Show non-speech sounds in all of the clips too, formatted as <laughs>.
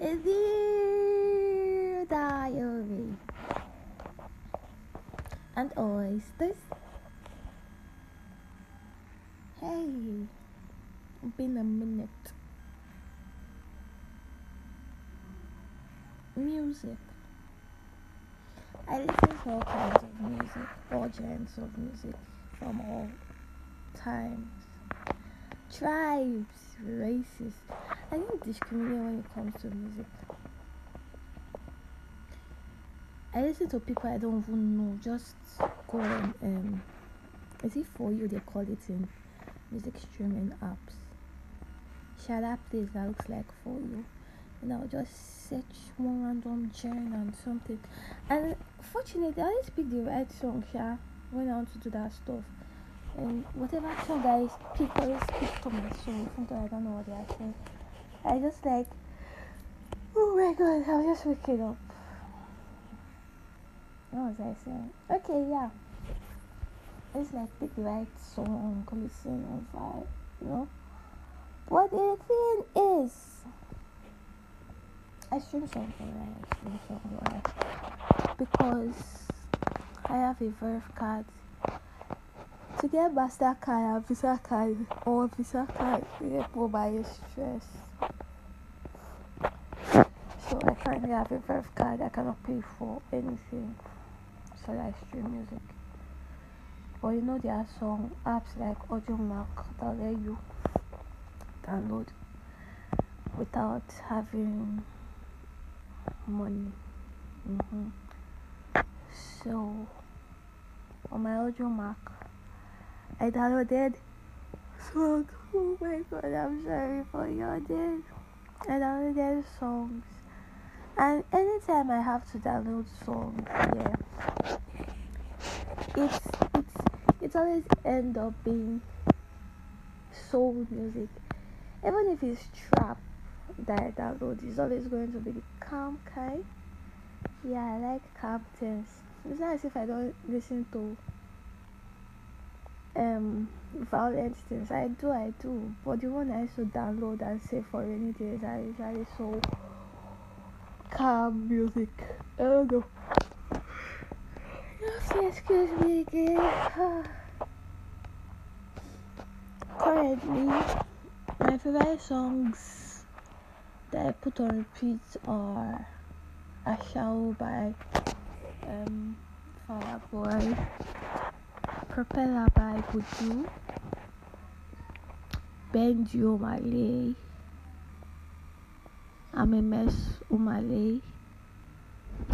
Dear diary. And oysters. Hey, been a minute. Music. I listen to all kinds of music, all genres of music from all times, tribes, races. I don't discriminate when it comes to music. I listen to people I don't even know. Just go on. Um, is it for you? They call it in music streaming apps. Shut up, place that looks like for you. And I'll just search one random genre and something. And fortunately, I always pick the right song. Yeah, when I want to do that stuff. And whatever song I pick, always pick to my soul. Sometimes I don't know what they are saying. I just like, oh my god, I was just waking up. What was I saying? Okay, yeah. It's like pick the right song, listen and vibe, you know. But the thing is, I stream songs alright, I stream alright. Because I have a Verve card. To get MasterCard and Visa card or Visa card, you get mobile stress. So I currently have a Verve card. I cannot pay for anything. So I stream music. But you know there are some apps like Audiomack that let you download without having money. Mm-hmm. So on my Audiomack, I downloaded songs. Oh my god, I'm sorry for your day. I downloaded songs. And anytime I have to download songs, yeah, it's it's it's always end up being soul music. Even if it's trap that I download, it's always going to be the calm kind. Yeah, I like calm things. It's not as if I don't listen to um violent things. I do, I do. But the one I used to download and save for rainy days are usually so calm music. I don't know. excuse me again. <sighs> Currently, my favorite songs that I put on repeat are Ashao by um, Boy, Propeller by Buju, Benji Omah Lay, I'm a mess Omah Lay,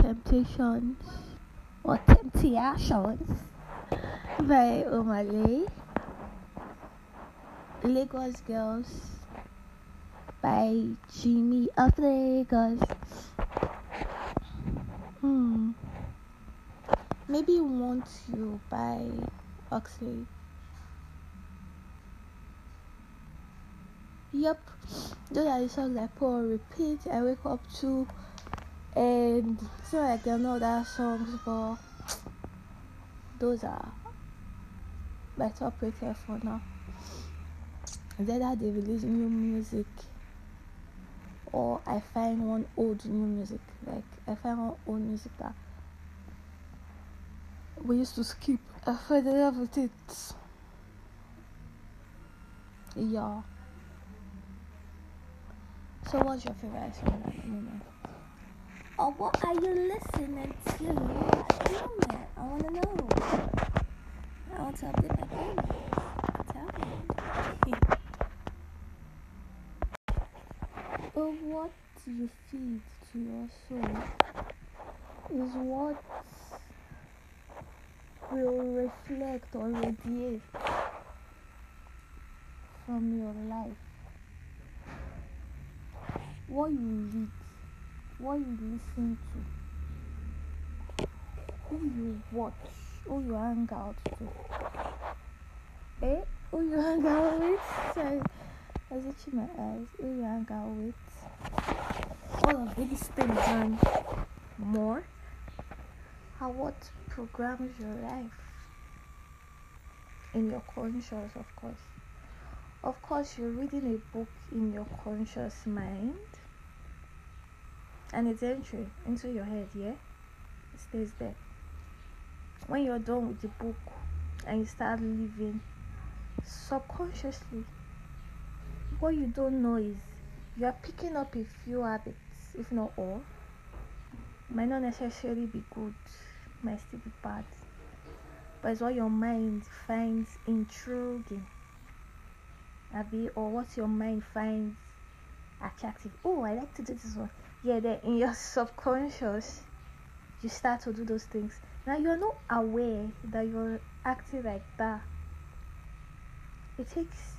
Temptations. Or Temptations. By Omah Lay, Lagos Girls by Jimmy of Lagos. Hmm. Maybe Want You by Oxlade. Yep, those are the songs I put on repeat. I wake up to, and it's not like I know that songs, but those are my top rated for now. Either they release new music, or I find one old new music. Like I find one old music that we used to skip. I fell in love of it. Yeah. So what's your favorite song at the moment? What are you listening to at the moment? I wanna know. I want to update my playlist. Tell me. what you feed to your soul is what will reflect or radiate from your life. What you read, what you listen to, who you watch, who you hang out to. Eh? Who you hang out with? Sorry, I was itching my eyes. Who you hang out with? All of these things and more. How what programs your life in your conscious, of course. Of course, you're reading a book in your conscious mind. and it's entering into your head, yeah? It stays there. When you're done with the book and you start living subconsciously, what you don't know is you are picking up a few habits, if not all. Might not necessarily be good, still be bad. But it's what your mind finds intriguing. Abby, or what your mind finds attractive. Oh, I like to do this one. Yeah, then in your <laughs> subconscious, you start to do those things. Now you're not aware that you're acting like that. It takes,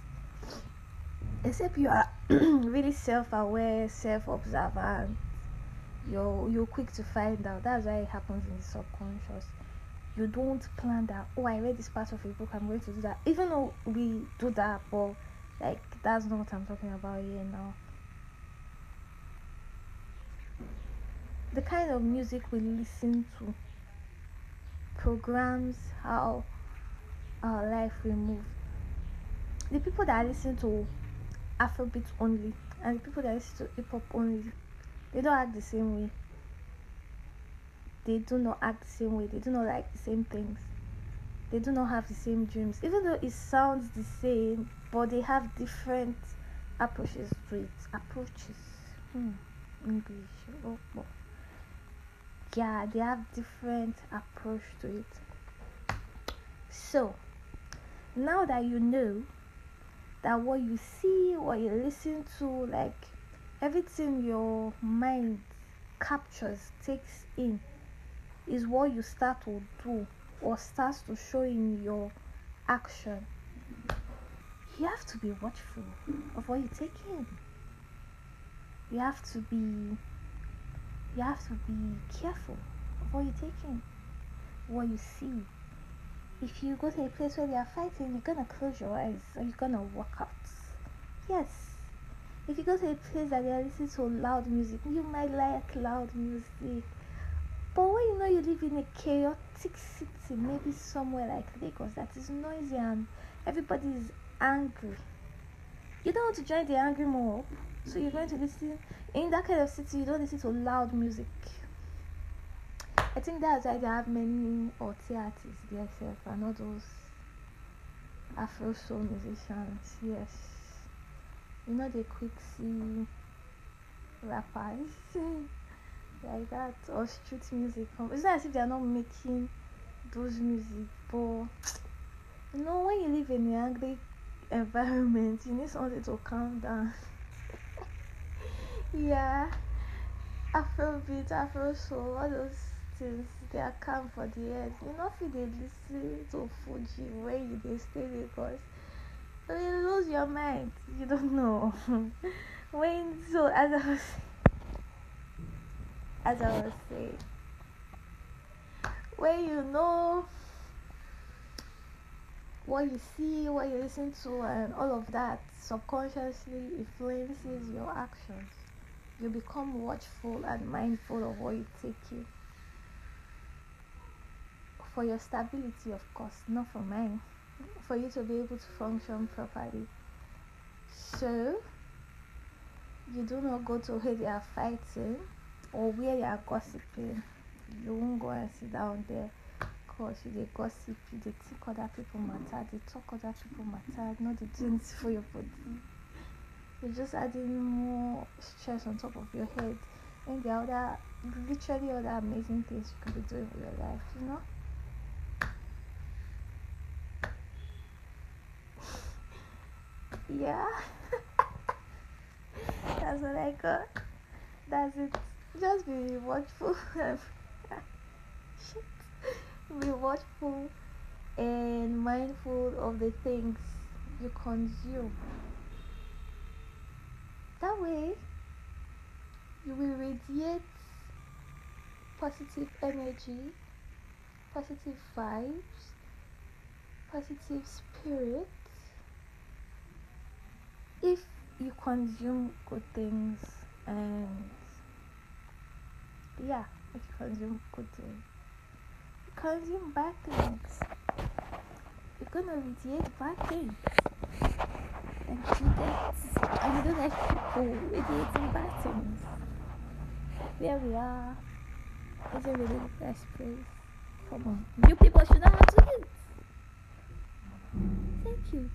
except you are <clears throat> really self-aware, self-observant. You're you're quick to find out. That's why it happens in the subconscious. You don't plan that. Oh, I read this part of a book. I'm going to do that. Even though we do that, but like that's not what I'm talking about here now. The kind of music we listen to programs how our life will move. The people that listen to Afrobeat only and the people that listen to hip hop only, they don't act the same way. They do not act the same way. They do not like the same things. They do not have the same dreams. Even though it sounds the same, but they have different approaches to it. Approaches. Hmm. English. Oh, oh. Yeah, they have different approach to it. So, now that you know that what you see, what you listen to, like everything your mind captures, takes in, is what you start to do or starts to show in your action. You have to be watchful of what you take in. You have to be you have to be careful of what you take in, what you see. If you go to a place where they are fighting, you're gonna close your eyes or you're gonna walk out. Yes. If you go to a place that they are listening to loud music, you might like loud music. But when you know you live in a chaotic city, maybe somewhere like Lagos that is noisy and everybody is angry, you don't want to join the angry mob. So you're going to listen in that kind of city. You don't listen to loud music. I think that's why they have many OT artists there, and all those Afro soul musicians. Yes, you know they quick see rappers like that or street music. It's not as if they are not making those music, but you know when you live in an angry environment, you need something to calm down. yeah afrobeat afro soul all those things they are calm for the head you know if dey lis ten to fuji when you dey stay lagos you lose your mind you don't know <laughs> when so as i was as i was saying when you know what you see what you listen to and all of that subconsciously influences your actions you become watchful and mindful of what you take in. For your stability, of course, not for mine. For you to be able to function properly. So, you do not go to where they are fighting or where they are gossiping. You won't go and sit down there because they gossip, they think other people matter, they talk other people matter, not the things <laughs> for your body you're just adding more stress on top of your head and are other literally other amazing things you could be doing with your life you know yeah. <laughs> That's what i got that's it. Just be watchful <laughs> be watchful and mindful of the things you consume. That way, you will radiate positive energy, positive vibes, positive spirits if you consume good things and yeah, if you consume good things. You consume bad things, you're gonna radiate bad things and you get and you don't like people radiating bad things. There we are. It's a really nice place. Come on. You people should know how to eat. Thank you.